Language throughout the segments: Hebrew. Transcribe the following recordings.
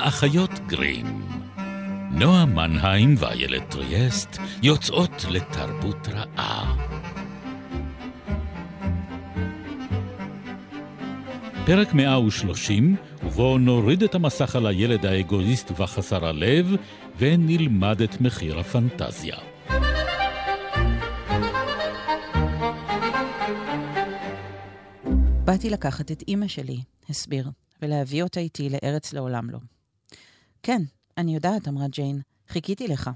האחיות גרים. נועה מנהיים ואיילת טריאסט יוצאות לתרבות רעה. פרק 130, ובו נוריד את המסך על הילד האגואיסט וחסר הלב, ונלמד את מחיר הפנטזיה. באתי לקחת את אימא שלי, הסביר, ולהביא אותה איתי לארץ לעולם לא. כן, אני יודעת, אמרה ג'יין, חיכיתי לך.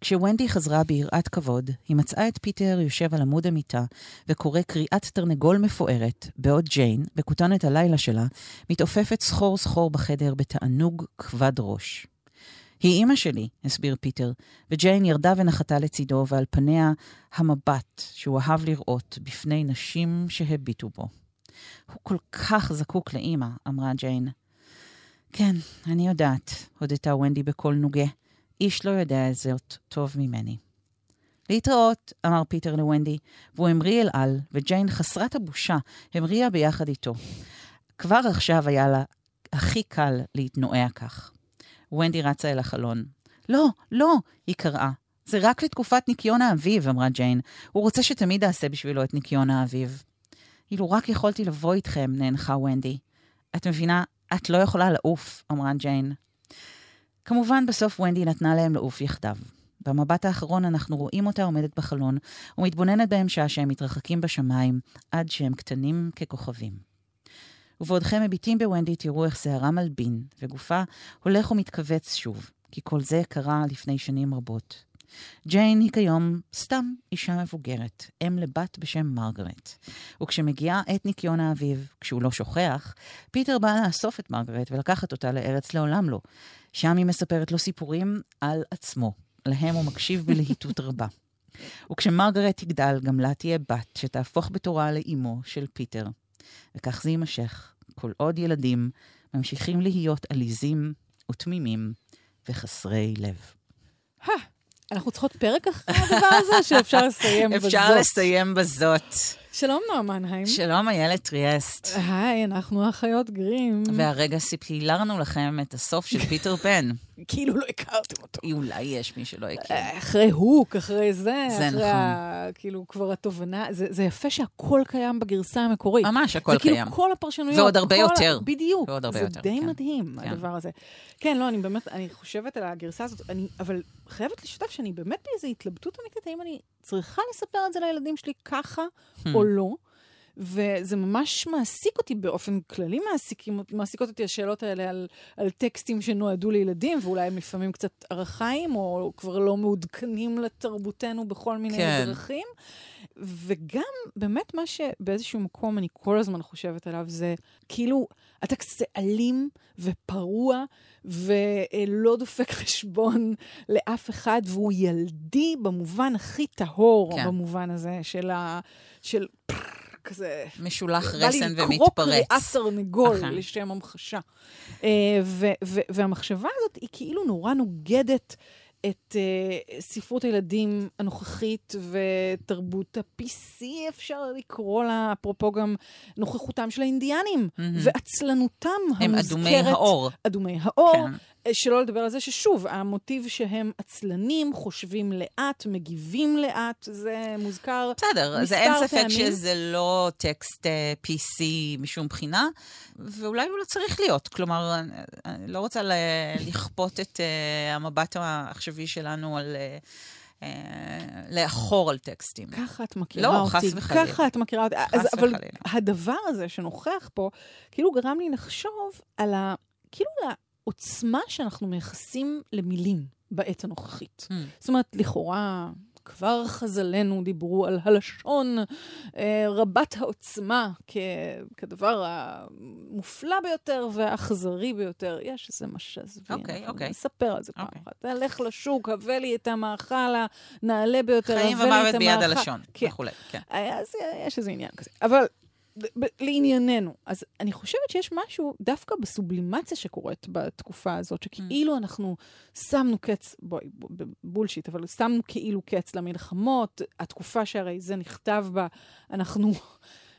כשוונדי חזרה ביראת כבוד, היא מצאה את פיטר יושב על עמוד המיטה וקורא קריאת תרנגול מפוארת, בעוד ג'יין, בכותנת הלילה שלה, מתעופפת סחור סחור בחדר בתענוג כבד ראש. היא אימא שלי, הסביר פיטר, וג'יין ירדה ונחתה לצידו, ועל פניה המבט שהוא אהב לראות בפני נשים שהביטו בו. הוא כל כך זקוק לאימא, אמרה ג'יין. כן, אני יודעת, הודתה ונדי בקול נוגה. איש לא יודע זאת טוב ממני. להתראות, אמר פיטר לוונדי, והוא המריא אל על, וג'יין חסרת הבושה המריאה ביחד איתו. כבר עכשיו היה לה הכי קל להתנועע כך. ונדי רצה אל החלון. לא, לא, היא קראה. זה רק לתקופת ניקיון האביב, אמרה ג'יין. הוא רוצה שתמיד אעשה בשבילו את ניקיון האביב. אילו רק יכולתי לבוא איתכם, נאנחה ונדי. את מבינה, את לא יכולה לעוף, אמרה ג'יין. כמובן, בסוף ונדי נתנה להם לעוף יחדיו. במבט האחרון אנחנו רואים אותה עומדת בחלון ומתבוננת בהם שעה שהם מתרחקים בשמיים, עד שהם קטנים ככוכבים. ובעודכם מביטים בוונדי תראו איך שערה מלבין, וגופה הולך ומתכווץ שוב, כי כל זה קרה לפני שנים רבות. ג'יין היא כיום סתם אישה מבוגרת, אם לבת בשם מרגרט. וכשמגיעה עת ניקיון האביב, כשהוא לא שוכח, פיטר בא לאסוף את מרגרט ולקחת אותה לארץ לעולם לא. שם היא מספרת לו סיפורים על עצמו. להם הוא מקשיב בלהיטות רבה. וכשמרגרט תגדל, גם לה תהיה בת שתהפוך בתורה לאימו של פיטר. וכך זה יימשך, כל עוד ילדים ממשיכים להיות עליזים ותמימים וחסרי לב. אנחנו צריכות פרק אחרי הדבר הזה, שאפשר לסיים בזאת. אפשר לסיים בזאת. שלום, נועה מנהיים. שלום, איילת טריאסט. היי, אנחנו האחיות גרים. והרגע ספיילרנו לכם את הסוף של פיטר פן. כאילו לא הכרתם אותו. אולי יש מי שלא הכיר. אחרי הוק, אחרי זה, זה אחרי נכון. ה... כאילו כבר התובנה, זה, זה יפה שהכל קיים בגרסה המקורית. ממש, הכל זה קיים. כאילו כל הפרשנויות. ועוד הרבה כל... יותר. בדיוק. ועוד הרבה זה יותר, די כן. מדהים, כן. הדבר הזה. כן, לא, אני באמת, אני חושבת על הגרסה הזאת, אני, אבל חייבת לשתף שאני באמת באיזו התלבטות אמיתית, האם אני צריכה לספר את זה לילדים שלי ככה Hmm. או לא. וזה ממש מעסיק אותי באופן כללי, מעסיקים, מעסיקות אותי השאלות האלה על, על טקסטים שנועדו לילדים, ואולי הם לפעמים קצת ארכאיים, או כבר לא מעודכנים לתרבותנו בכל מיני כן. דרכים. וגם באמת מה שבאיזשהו מקום אני כל הזמן חושבת עליו זה כאילו הטקסט זה אלים ופרוע ולא דופק חשבון לאף אחד, והוא ילדי במובן הכי טהור, כן. במובן הזה של ה... של כזה... משולח בא לי רסן לקרוא ומתפרץ. תרנגול אכן. לשם המחשה. אה, והמחשבה הזאת היא כאילו נורא נוגדת את uh, ספרות הילדים הנוכחית ותרבות ה-PC, אפשר לקרוא לה, אפרופו גם נוכחותם של האינדיאנים. ועצלנותם הם המוזכרת. אדומי האור. אדומי האור. כן. שלא לדבר על זה ששוב, המוטיב שהם עצלנים, חושבים לאט, מגיבים לאט, זה מוזכר בסדר, מספר אין ספק פעמים. שזה לא טקסט אה, PC משום בחינה, ואולי הוא לא צריך להיות. כלומר, אני- אני לא רוצה לכפות את אה, המבט העכשווי שלנו על... אה, לאחור על טקסטים. ככה את מכירה לא, אותי. חס וחלילה. ככה את מכירה אותי. אבל וחלילה. הדבר הזה שנוכח פה, כאילו גרם לי לחשוב על ה... כאילו על העוצמה שאנחנו מייחסים למילים בעת הנוכחית. Hmm. זאת אומרת, לכאורה... כבר חז"לינו דיברו על הלשון אה, רבת העוצמה כ- כדבר המופלא ביותר והאכזרי ביותר. יש איזה משז. אוקיי, אוקיי. נספר על זה פעם אוקיי. אחת. תלך לשוק, הבא לי את המאכל הנעלה ביותר, חיים הבא לי את ומוות ביד המאכל. הלשון, כן. וכולי. כן. אז יש איזה עניין כזה. אבל לענייננו, אז אני חושבת שיש משהו דווקא בסובלימציה שקורית בתקופה הזאת, שכאילו אנחנו שמנו קץ, בואי, בולשיט, אבל שמנו כאילו קץ למלחמות, התקופה שהרי זה נכתב בה, אנחנו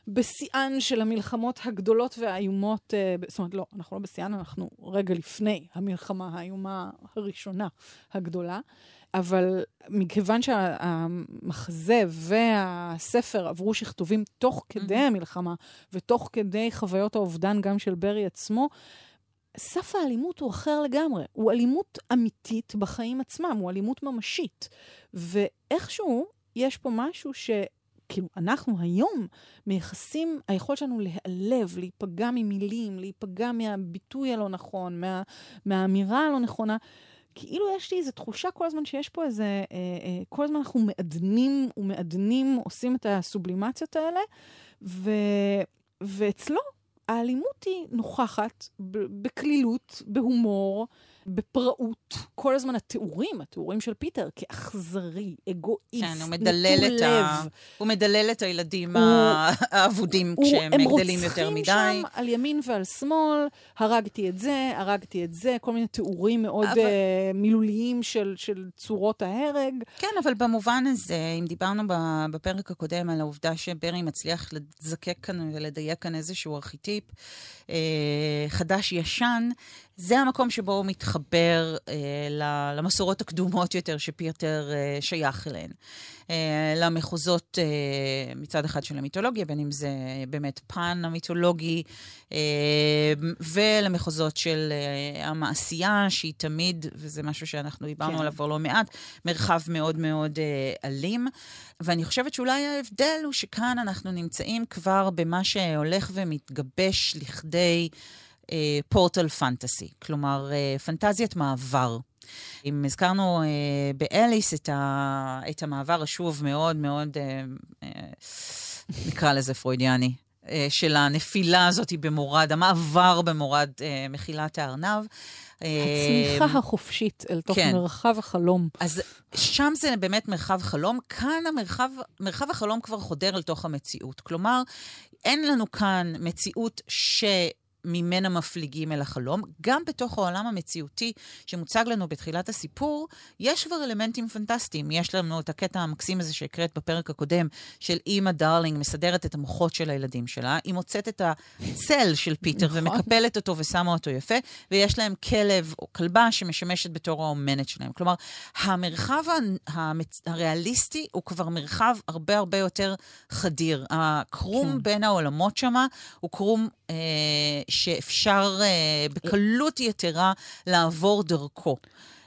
בשיאן של המלחמות הגדולות והאיומות, אה, זאת אומרת, לא, אנחנו לא בשיאן, אנחנו רגע לפני המלחמה האיומה הראשונה הגדולה. אבל מכיוון שהמחזה והספר עברו שכתובים תוך כדי mm-hmm. המלחמה ותוך כדי חוויות האובדן גם של ברי עצמו, סף האלימות הוא אחר לגמרי. הוא אלימות אמיתית בחיים עצמם, הוא אלימות ממשית. ואיכשהו יש פה משהו ש... כאילו, אנחנו היום מייחסים, היכולת שלנו להיעלב, להיפגע ממילים, להיפגע מהביטוי הלא נכון, מה, מהאמירה הלא נכונה. כאילו יש לי איזו תחושה כל הזמן שיש פה איזה, אה, אה, כל הזמן אנחנו מעדנים ומעדנים, עושים את הסובלימציות האלה, ו, ואצלו האלימות היא נוכחת בקלילות, בהומור, בפראות. כל הזמן התיאורים, התיאורים של פיטר, כאכזרי, אגואיסט, כן, הוא מדלל את ה... הוא מדלל את הילדים הוא... האבודים הוא... כשהם גדלים יותר מדי. הם רוצחים שם על ימין ועל שמאל, הרגתי את זה, הרגתי את זה, כל מיני תיאורים מאוד אבל... uh, מילוליים של, של צורות ההרג. כן, אבל במובן הזה, אם דיברנו בפרק הקודם על העובדה שברי מצליח לזקק כאן ולדייק כאן איזשהו ארכיטיפ אה, חדש-ישן, זה המקום שבו הוא מתחבר אה, למסורות הקדומות יותר שפירטר אה, שייך אליהן. אה, למחוזות אה, מצד אחד של המיתולוגיה, בין אם זה באמת פן המיתולוגי, אה, ולמחוזות של אה, המעשייה, שהיא תמיד, וזה משהו שאנחנו דיברנו כן. עליו כבר לא מעט, מרחב מאוד מאוד אה, אלים. ואני חושבת שאולי ההבדל הוא שכאן אנחנו נמצאים כבר במה שהולך ומתגבש לכדי... פורטל פנטסי, כלומר אה, פנטזיית מעבר. אם הזכרנו אה, באליס את, ה, את המעבר השוב מאוד מאוד, אה, אה, נקרא לזה פרוידיאני, אה, של הנפילה הזאת במורד, המעבר במורד אה, מחילת הארנב. הצניחה אה, החופשית אל תוך כן. מרחב החלום. אז שם זה באמת מרחב חלום, כאן המרחב, מרחב החלום כבר חודר אל תוך המציאות. כלומר, אין לנו כאן מציאות ש... ממנה מפליגים אל החלום. גם בתוך העולם המציאותי שמוצג לנו בתחילת הסיפור, יש כבר אלמנטים פנטסטיים. יש לנו את הקטע המקסים הזה שהקראת בפרק הקודם, של אימא דרלינג מסדרת את המוחות של הילדים שלה. היא מוצאת את הצל של פיטר נכון. ומקפלת אותו ושמה אותו יפה, ויש להם כלב או כלבה שמשמשת בתור האומנת שלהם. כלומר, המרחב המצ... הריאליסטי הוא כבר מרחב הרבה הרבה יותר חדיר. הקרום כן. בין העולמות שמה הוא קרום... אה, שאפשר אה, בקלות יתרה לעבור דרכו.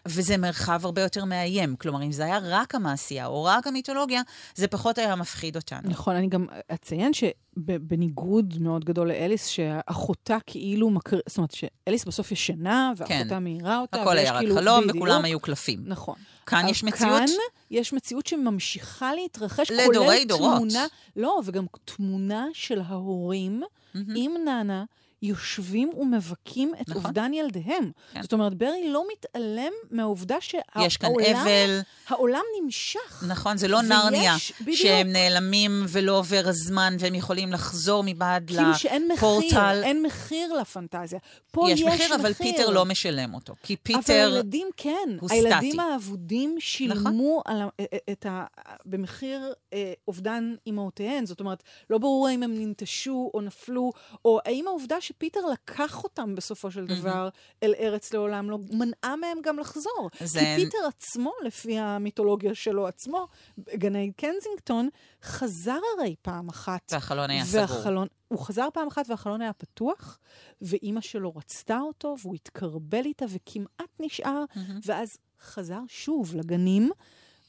וזה מרחב הרבה יותר מאיים. כלומר, אם זה היה רק המעשייה או רק המיתולוגיה, זה פחות היה מפחיד אותנו. נכון, אני גם אציין שבניגוד מאוד גדול לאליס, שאחותה כאילו מקר... זאת אומרת, שאליס בסוף ישנה, ואחותה כן. מאירה אותה, הכל היה רק כאילו... חלום, בדיוק. וכולם היו קלפים. נכון. כאן יש מציאות... כאן יש מציאות שממשיכה להתרחש, לדורי דורות. תמונה, לא, וגם תמונה של ההורים mm-hmm. עם נאנה. יושבים ומבכים את נכון. אובדן ילדיהם. כן. זאת אומרת, ברי לא מתעלם מהעובדה שהעולם... יש כאן אבל. העולם נמשך. נכון, זה לא ויש, נרניה, בדיוק. שהם נעלמים ולא עובר הזמן והם יכולים לחזור מבעד כאילו לפורטל. כאילו שאין מחיר, אין מחיר לפנטזיה. פה יש, יש מחיר, מחיר, אבל פיטר לא משלם אותו. כי פיטר הוא סטטי. אבל הילדים כן. הילדים. האבודים שילמו נכון. על, את ה, במחיר אה, אובדן אמהותיהן. זאת אומרת, לא ברור האם הם ננטשו או נפלו, או האם העובדה שפיטר לקח אותם בסופו של דבר mm-hmm. אל ארץ לעולם לא מנעה מהם גם לחזור. זה... כי פיטר עצמו, לפי המיתולוגיה שלו עצמו, גני קנזינגטון, חזר הרי פעם אחת. והחלון היה והחלון, סגור. הוא חזר פעם אחת והחלון היה פתוח, ואימא שלו רצתה אותו, והוא התקרבל איתה וכמעט נשאר, mm-hmm. ואז חזר שוב לגנים.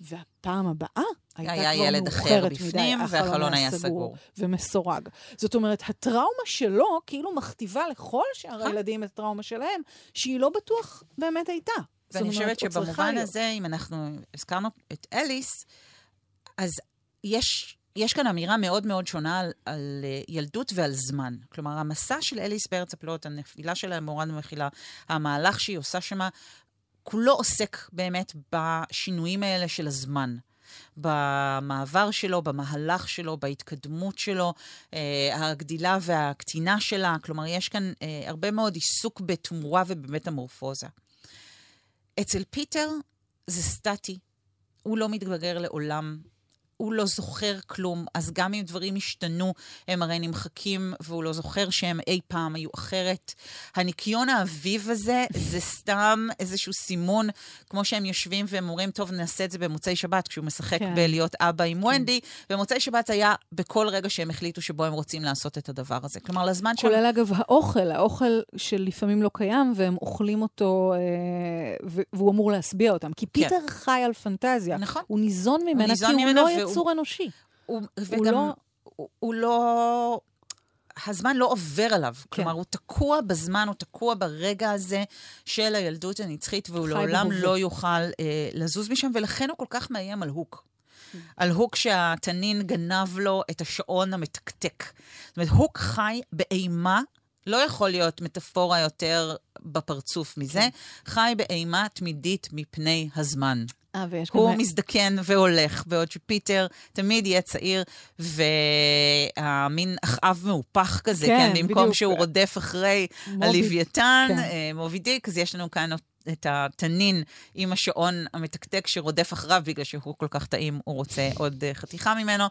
והפעם הבאה הייתה היה כבר ילד אחר בפנים, והחלון היה סגור. ומסורג. זאת אומרת, הטראומה שלו כאילו מכתיבה לכל שאר נכון. הילדים את הטראומה שלהם, שהיא לא בטוח באמת הייתה. ואני חושבת שבמובן הזה, אם אנחנו הזכרנו את אליס, אז יש יש כאן אמירה מאוד מאוד שונה על, על אה, ילדות ועל זמן. כלומר, המסע של אליס בארץ הפלאות, הנפילה של המורד ומחילה, המהלך שהיא עושה שמה, כולו עוסק באמת בשינויים האלה של הזמן. במעבר שלו, במהלך שלו, בהתקדמות שלו, אה, הגדילה והקטינה שלה. כלומר, יש כאן אה, הרבה מאוד עיסוק בתמורה ובמטמורפוזה. אצל פיטר זה סטטי, הוא לא מתגבר לעולם, הוא לא זוכר כלום, אז גם אם דברים השתנו, הם הרי נמחקים, והוא לא זוכר שהם אי פעם היו אחרת. הניקיון האביב הזה, זה סתם איזשהו סימון, כמו שהם יושבים והם אומרים, טוב, נעשה את זה במוצאי שבת, כשהוא משחק כן. בלהיות אבא עם כן. ונדי, ומוצאי שבת היה בכל רגע שהם החליטו שבו הם רוצים לעשות את הדבר הזה. כלומר, לזמן שהם... כולל, אגב, האוכל, האוכל שלפעמים לא קיים, והם אוכלים אותו, אה, והוא אמור להשביע אותם. כי כן. פיטר כן. חי על פנטזיה. נכון. הוא ניזון ממנה, הוא ניזון כי ממנה, הוא לא והוא... יצור אנושי. הוא, וגם, הוא לא... הוא, הוא לא... הזמן לא עובר עליו. כן. כלומר, הוא תקוע בזמן, הוא תקוע ברגע הזה של הילדות הנצחית, והוא לעולם בהובי. לא יוכל אה, לזוז משם, ולכן הוא כל כך מאיים על הוק. Mm. על הוק שהתנין גנב לו את השעון המתקתק. זאת אומרת, הוק חי באימה, לא יכול להיות מטאפורה יותר בפרצוף מזה, כן. חי באימה תמידית מפני הזמן. אה, הוא גם... מזדקן והולך, בעוד שפיטר תמיד יהיה צעיר, והמין אחאב מהופך כזה, כן, כן במקום בדיוק. שהוא רודף אחרי מובי, הלוויתן, כן. אה, מובי דיק, אז יש לנו כאן את התנין עם השעון המתקתק שרודף אחריו, בגלל שהוא כל כך טעים, הוא רוצה עוד אה, חתיכה ממנו.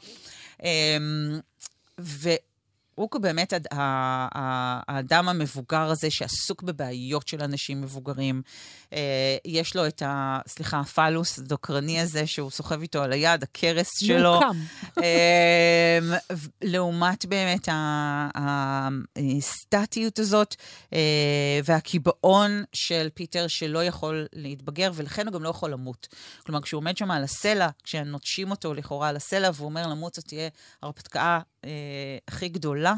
אמ, ו... הוא באמת האדם המבוגר הזה שעסוק בבעיות של אנשים מבוגרים. אה, יש לו את ה... סליחה, הפלוס הדוקרני הזה שהוא סוחב איתו על היד, הכרס שלו. מוקם. אה, לעומת באמת הסטטיות הזאת אה, והקיבעון של פיטר שלא יכול להתבגר, ולכן הוא גם לא יכול למות. כלומר, כשהוא עומד שם על הסלע, כשנוטשים אותו לכאורה על הסלע, והוא אומר למות זאת תהיה הרפתקה הכי גדולה,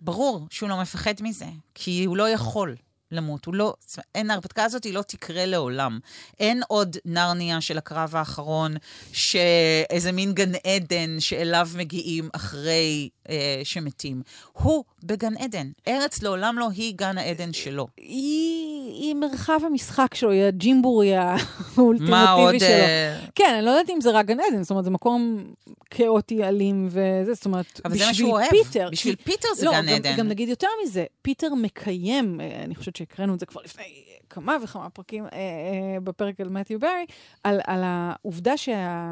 ברור שהוא לא מפחד מזה, כי הוא לא יכול. למות. הוא לא, אין, ההרפתקה הזאת היא לא תקרה לעולם. אין עוד נרניה של הקרב האחרון, שאיזה מין גן עדן שאליו מגיעים אחרי אה, שמתים. הוא בגן עדן. ארץ לעולם לא היא גן העדן שלו. היא, היא מרחב המשחק שלו, היא הג'ימבורי האולטימטיבי שלו. אה... כן, אני לא יודעת אם זה רק גן עדן, זאת אומרת, זה מקום כאוטי, אלים וזה, זאת אומרת, אבל זה מה שהוא אוהב. פיטר. בשביל פיטר זה לא, גן גם, עדן. גם נגיד יותר מזה, פיטר מקיים, אה, אני חושבת שהקראנו את זה כבר לפני כמה וכמה פרקים אה, אה, בפרק על מתיו ברי, על, על העובדה שה...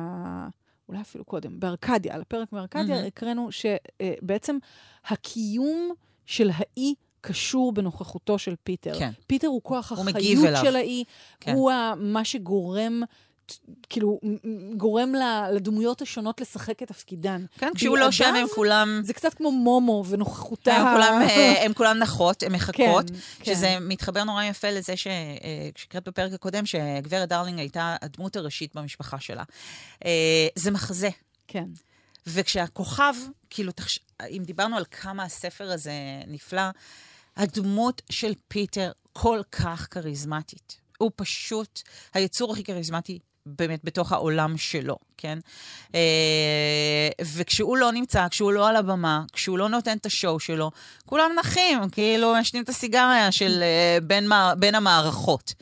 אולי אפילו קודם, בארקדיה, על הפרק מארקדיה, mm-hmm. הקראנו שבעצם הקיום של האי קשור בנוכחותו של פיטר. כן. פיטר הוא כוח הוא החיות של האי, כן. הוא מה שגורם כאילו, גורם לדמויות השונות לשחק את תפקידן. כן, כשהוא לא שם הם כולם... זה קצת כמו מומו ונוכחותה. הם כולם, אה, הם כולם נחות, הן מחכות, כן, שזה כן. מתחבר נורא יפה לזה שקראת אה, בפרק הקודם, שגברת דרלינג הייתה הדמות הראשית במשפחה שלה. אה, זה מחזה. כן. וכשהכוכב, כאילו, תחש... אם דיברנו על כמה הספר הזה נפלא, הדמות של פיטר כל כך כריזמטית. הוא פשוט היצור הכי כריזמטי באמת בתוך העולם שלו, כן? אה, וכשהוא לא נמצא, כשהוא לא על הבמה, כשהוא לא נותן את השואו שלו, כולם נחים, כאילו משנים את הסיגריה של אה, בין, בין המערכות.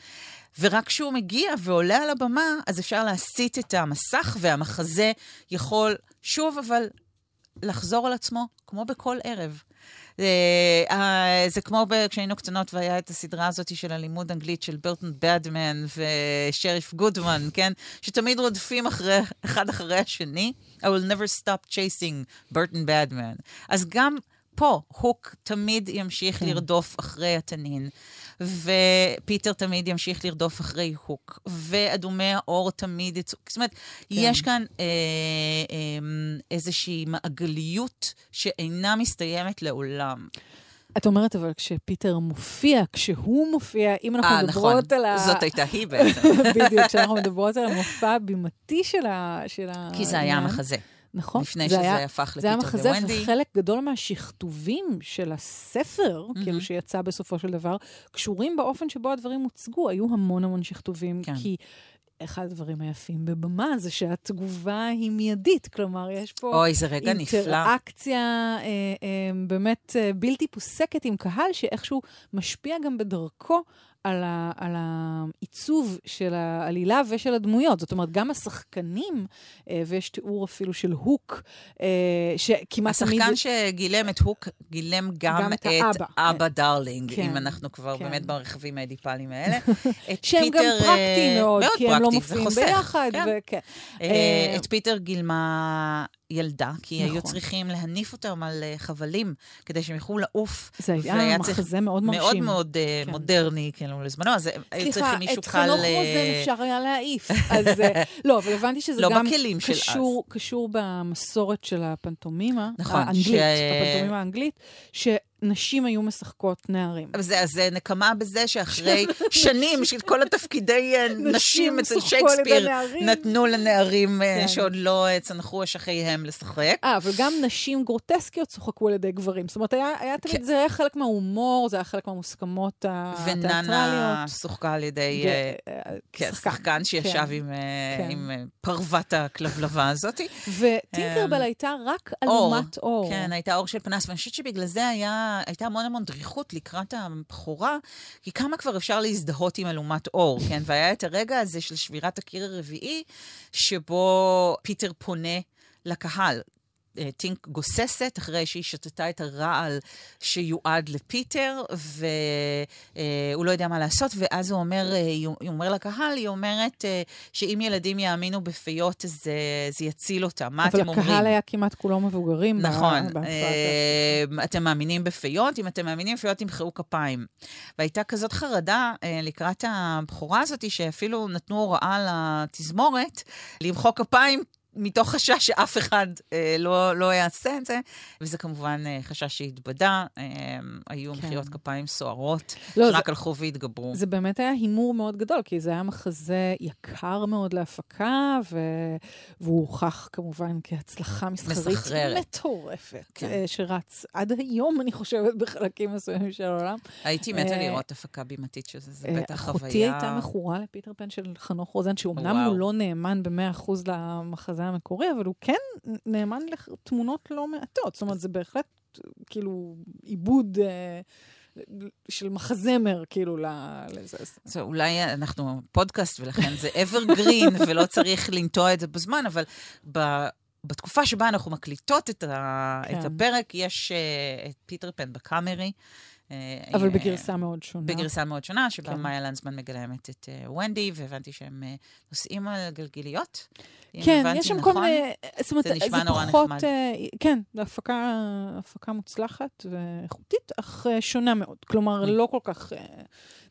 ורק כשהוא מגיע ועולה על הבמה, אז אפשר להסיט את המסך, והמחזה יכול שוב, אבל לחזור על עצמו, כמו בכל ערב. אה, זה כמו כשהיינו קטנות והיה את הסדרה הזאת של הלימוד אנגלית של ברטון בדמן ושריף גודמן, כן? שתמיד רודפים אחרי, אחד אחרי השני. I will never stop chasing ברטון בדמן. אז גם פה הוק תמיד ימשיך כן. לרדוף אחרי התנין. ופיטר תמיד ימשיך לרדוף אחרי הוק, ואדומי האור תמיד יצאו... זאת אומרת, כן. יש כאן אה, אה, איזושהי מעגליות שאינה מסתיימת לעולם. את אומרת, אבל כשפיטר מופיע, כשהוא מופיע, אם אנחנו 아, אה, מדברות נכון. על ה... זאת הייתה היא בעצם. בדיוק, כשאנחנו מדברות על המופע הבימתי של ה... כי זה היה מחזה. נכון. לפני שזה היה, הפך לפיטר וונדי. זה היה מחזה, וחלק גדול מהשכתובים של הספר, mm-hmm. כאילו שיצא בסופו של דבר, קשורים באופן שבו הדברים הוצגו. היו המון המון שכתובים, כן. כי... אחד הדברים היפים בבמה זה שהתגובה היא מיידית, כלומר, יש פה אוי, זה רגע נפלא. אינטראקציה אה, אה, באמת אה, בלתי פוסקת עם קהל, שאיכשהו משפיע גם בדרכו על, ה, על העיצוב של העלילה ושל הדמויות. זאת אומרת, גם השחקנים, אה, ויש תיאור אפילו של הוק, אה, שכמעט תמיד... השחקן שגילם את הוק, גילם גם, גם את, את האבא. אבא דרלינג, כן, אם אנחנו כבר כן. באמת ברכיבים האדיפליים האלה. שהם פיטר, גם פרקטיים מאוד, מאוד כי הם לא מופיעים ביחד. כן. וכן. את פיטר גילמה ילדה, כי נכון. היו צריכים להניף אותם על uh, חבלים, כדי שהם יוכלו לעוף. זה היה מחזה מאוד מרשים. מאוד מאוד uh, כן. מודרני, כאילו, לזמנו, אז היו צריכים מישהו קל... סליחה, את חנוך רוזן אפשר היה להעיף. אז uh, לא, אבל הבנתי שזה לא גם קשור, קשור במסורת של הפנטומימה, נכון, האנגלית, ש... הפנטומימה האנגלית, ש... נשים היו משחקות נערים. זה, אז זה נקמה בזה שאחרי שנים של כל התפקידי אה, נשים אצל שייקספיר, נתנו לנערים אה, כן. שעוד לא אה, צנחו אשכיהם לשחק. אה, אבל גם נשים גרוטסקיות צוחקו על ידי גברים. זאת אומרת, היה, היה תמיד, כן. זה היה חלק מההומור, זה היה חלק מהמוסכמות התיאטרליות. וננה שוחקה על ידי כן, שחקן שישב כן. עם, כן. עם פרוות הכלבלבה הזאת. וטינקרבל הייתה רק אלומת אור. כן, הייתה אור של פנס, ואני חושבת שבגלל זה היה... הייתה המון המון דריכות לקראת הבכורה, כי כמה כבר אפשר להזדהות עם אלומת אור, כן? והיה את הרגע הזה של שבירת הקיר הרביעי, שבו פיטר פונה לקהל. אה, טינק גוססת אחרי שהיא שתתה את הרעל שיועד לפיטר, והוא לא יודע מה לעשות, ואז הוא אומר, אה, הוא אומר לקהל, היא אומרת אה, שאם ילדים יאמינו בפיות, אז זה יציל אותם. מה אתם אומרים? אבל הקהל היה כמעט כולו מבוגרים. נכון. אתם מאמינים בפיות? אם אתם מאמינים בפיות, תמחאו כפיים. והייתה כזאת חרדה לקראת הבכורה הזאת, שאפילו נתנו הוראה לתזמורת למחוא כפיים. מתוך חשש שאף אחד אה, לא, לא יעשה את זה, וזה כמובן אה, חשש שהתבדה. אה, היו כן. מחיאות כפיים סוערות, לא, שרק זה, הלכו והתגברו. זה באמת היה הימור מאוד גדול, כי זה היה מחזה יקר מאוד להפקה, ו... והוא הוכח כמובן כהצלחה מסחרית מסחררת. מטורפת, כן. אה, שרץ עד היום, אני חושבת, בחלקים מסוימים של העולם. הייתי מתה אה, לראות הפקה בימתית של זה, זה אה, בטח חוויה. אחותי הייתה מכורה לפיטר פן של חנוך רוזן, שאומנם הוא לא נאמן ב-100% למחזה המקורי, אבל הוא כן נאמן לתמונות לא מעטות. זאת אומרת, זה בהחלט כאילו עיבוד... אה, של מחזמר, כאילו, לזה. זה אולי אנחנו פודקאסט, ולכן זה evergreen, ולא צריך לנטוע את זה בזמן, אבל ב... בתקופה שבה אנחנו מקליטות את, ה... כן. את הפרק, יש uh, את פיטר פן בקאמרי. אה, אבל עם, בגרסה מאוד שונה. בגרסה מאוד שונה, שבה כן. מאיה לנדסמן מגלמת את uh, ונדי, והבנתי שהם uh, נוסעים על גלגיליות. כן, יש שם נכון, כל מיני... זאת אומרת, זה נשמע נורא פחות, נחמד. Uh, כן, זו הפקה, הפקה מוצלחת ואיכותית, אך uh, שונה מאוד. כלומר, mm. לא כל כך... Uh,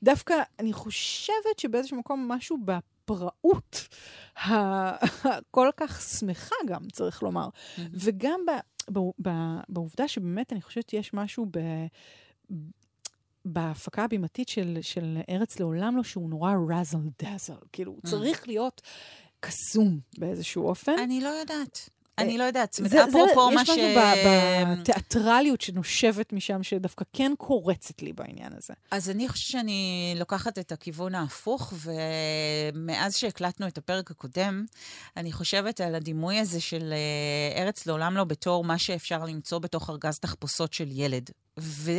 דווקא, אני חושבת שבאיזשהו מקום משהו בפראות הכל כך שמחה גם, צריך לומר. Mm-hmm. וגם ב, ב, ב, בעובדה שבאמת, אני חושבת שיש משהו ב... בהפקה הבימתית של, של ארץ לעולם לא, שהוא נורא רזל דאזל. כאילו, הוא mm. צריך להיות קסום באיזשהו אופן. אני לא יודעת. אני לא יודעת. אפרופו מה ש... יש משהו בתיאטרליות שנושבת משם, שדווקא כן קורצת לי בעניין הזה. אז אני חושבת שאני לוקחת את הכיוון ההפוך, ומאז שהקלטנו את הפרק הקודם, אני חושבת על הדימוי הזה של אה, ארץ לעולם לא בתור מה שאפשר למצוא בתוך ארגז תחפושות של ילד. ו...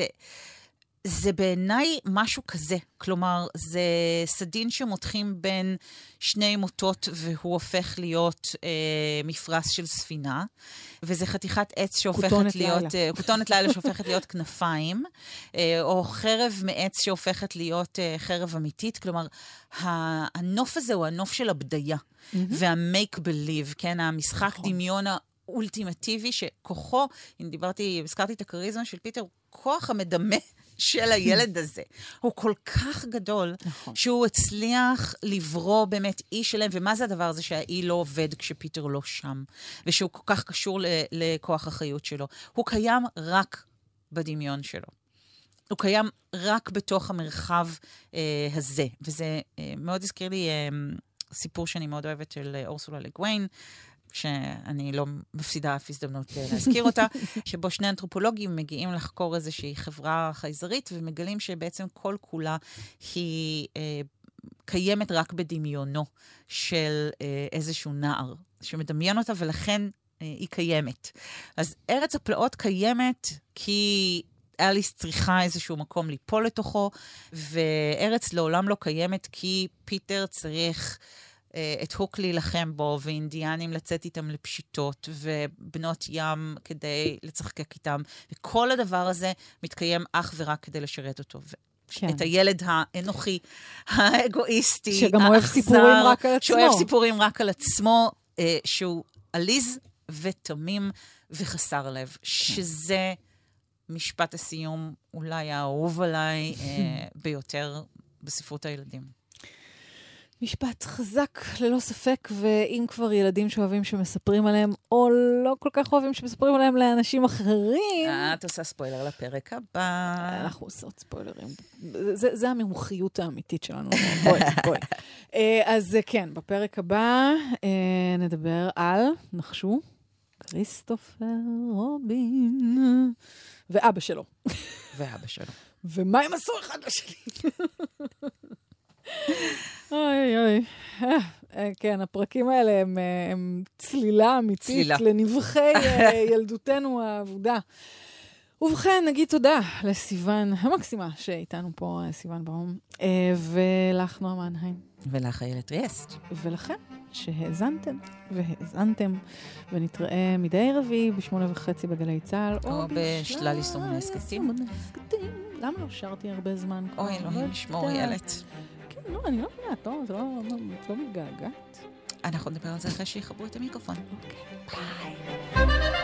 זה בעיניי משהו כזה. כלומר, זה סדין שמותחים בין שני מוטות והוא הופך להיות אה, מפרש של ספינה, וזה חתיכת עץ שהופכת להיות... אה, כותונת לילה שהופכת להיות כנפיים, אה, או חרב מעץ שהופכת להיות אה, חרב אמיתית. כלומר, הנוף הזה הוא הנוף של הבדיה, mm-hmm. וה-make believe, כן? המשחק נכון. דמיון האולטימטיבי, שכוחו, אם דיברתי, הזכרתי את הכריזמה של פיטר, כוח המדמה של הילד הזה הוא כל כך גדול, נכון. שהוא הצליח לברוא באמת אי שלם, ומה זה הדבר הזה שהאי לא עובד כשפיטר לא שם, ושהוא כל כך קשור לכוח החיות שלו? הוא קיים רק בדמיון שלו. הוא קיים רק בתוך המרחב אה, הזה, וזה אה, מאוד הזכיר לי אה, סיפור שאני מאוד אוהבת של אה, אורסולה לגוויין, שאני לא מפסידה אף הזדמנות אה, להזכיר אותה, שבו שני אנתרופולוגים מגיעים לחקור איזושהי חברה חייזרית ומגלים שבעצם כל כולה היא אה, קיימת רק בדמיונו של אה, איזשהו נער שמדמיין אותה, ולכן אה, היא קיימת. אז ארץ הפלאות קיימת כי אליס צריכה איזשהו מקום ליפול לתוכו, וארץ לעולם לא קיימת כי פיטר צריך... אה, את הוק להילחם בו, ואינדיאנים לצאת איתם לפשיטות, ובנות ים כדי לשחקק איתם. וכל הדבר הזה מתקיים אך ורק כדי לשרת אותו. כן. את הילד האנוכי, האגואיסטי, שגם אוהב סיפורים רק על עצמו. שאוהב סיפורים רק על עצמו, אה, שהוא עליז ותמים וחסר לב, כן. שזה משפט הסיום אולי האהוב עליי אה, ביותר בספרות הילדים. משפט חזק, ללא ספק, ואם כבר ילדים שאוהבים שמספרים עליהם, או לא כל כך אוהבים שמספרים עליהם לאנשים אחרים... את עושה ספוילר לפרק הבא. אנחנו עושות ספוילרים. זה, זה המומחיות האמיתית שלנו. בואי, בואי. אה, אז כן, בפרק הבא אה, נדבר על, נחשו, כריסטופר רובין ואבא שלו. ואבא שלו. ומה הם עשו אחד לשני? אוי אוי. אה, אה, כן, הפרקים האלה הם, אה, הם צלילה אמיתית צלילה. לנבחי ילדותנו האבודה. ובכן, נגיד תודה לסיוון המקסימה שאיתנו פה, סיוון ברום, ולך נועה מנהיים. ולך איילת ריאסט. ולכם, שהאזנתם והאזנתם, ונתראה מדי רביעי בשמונה וחצי בגלי צה"ל, או, או בשלל יישומי הסכתים. למה לא שרתי הרבה זמן? אוי, אלוהים ישמור ילד. לא, אני לא מבינה, את לא, לא, לא מתגעגעת? אנחנו נדבר על זה אחרי שיחברו את המיקרופון. אוקיי, ביי.